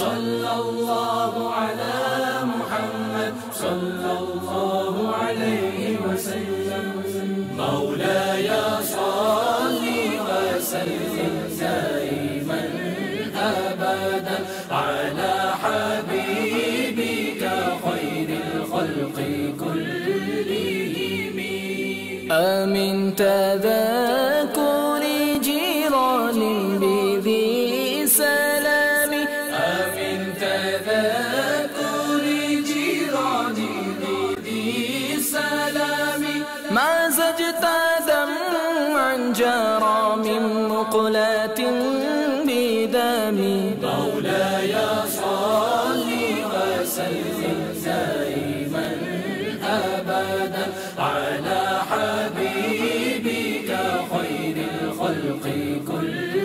صلى الله على محمد صلى الله عليه وسلم. مولاي صل وسلم دائما أبدا على حبيبك خير الخلق كلهم. آمن تذكر جيران بذي بدمي مولاي صل وسلم دائما أبدا على حبيبك خير الخلق كلهم.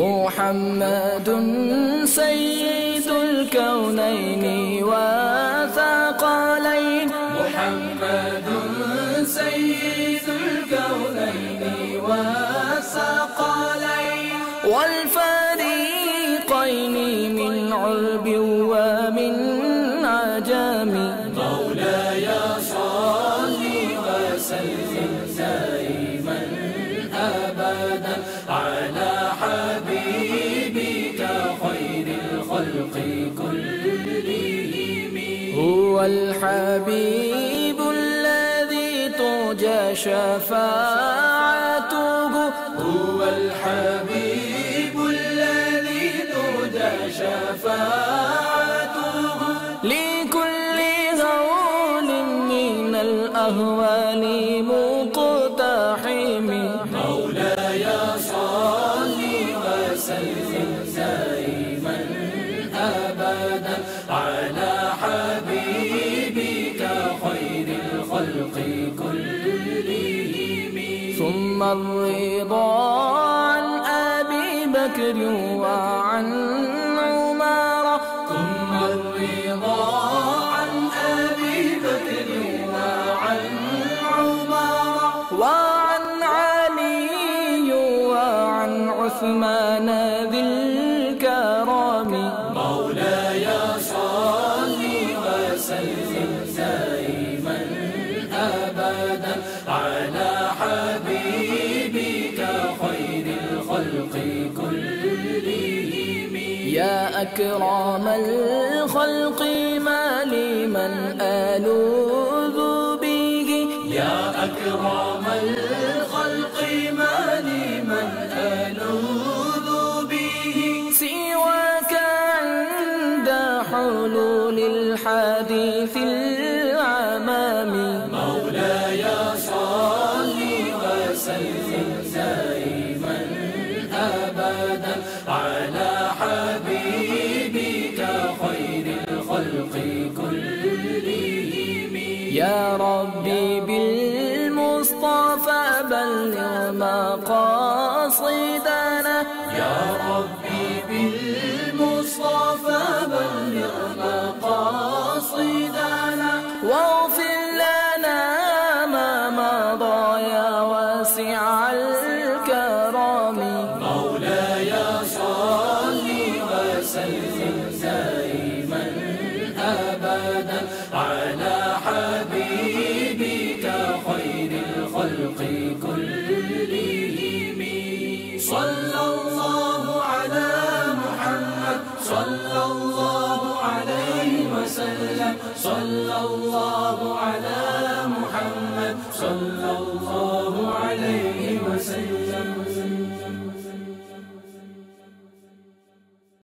محمد سيد الكونين وثقلين محمد سيد الكونين والثقلين والفريقين من عرب ومن عجم مولاي صل وسلم دائما أبدا على حبيبك خير الخلق كلهم. هو الحبيب الذي ترجى شفاعته. هو الحبيب الأهوال مقتحم. مولاي صل وسلم دائما أبدا على حبيبك خير الخلق كلهم. ثم الرضا عن أبي بكر وعن عمر. ثم الرضا عثمان ذي الكرم مولاي صل وسلم دائما أبدا على حبيبك خير الخلق كلهم. يا أكرم الخلق ما لمن ألوذ به. يا أكرم الخلق حلول الحديث العمام. مولاي صل وسلم دائما أبدا على حبيبك خير الخلق كلهم. يا ربي بالمصطفى بلغ مقاصدنا صلى الله على محمد صلى الله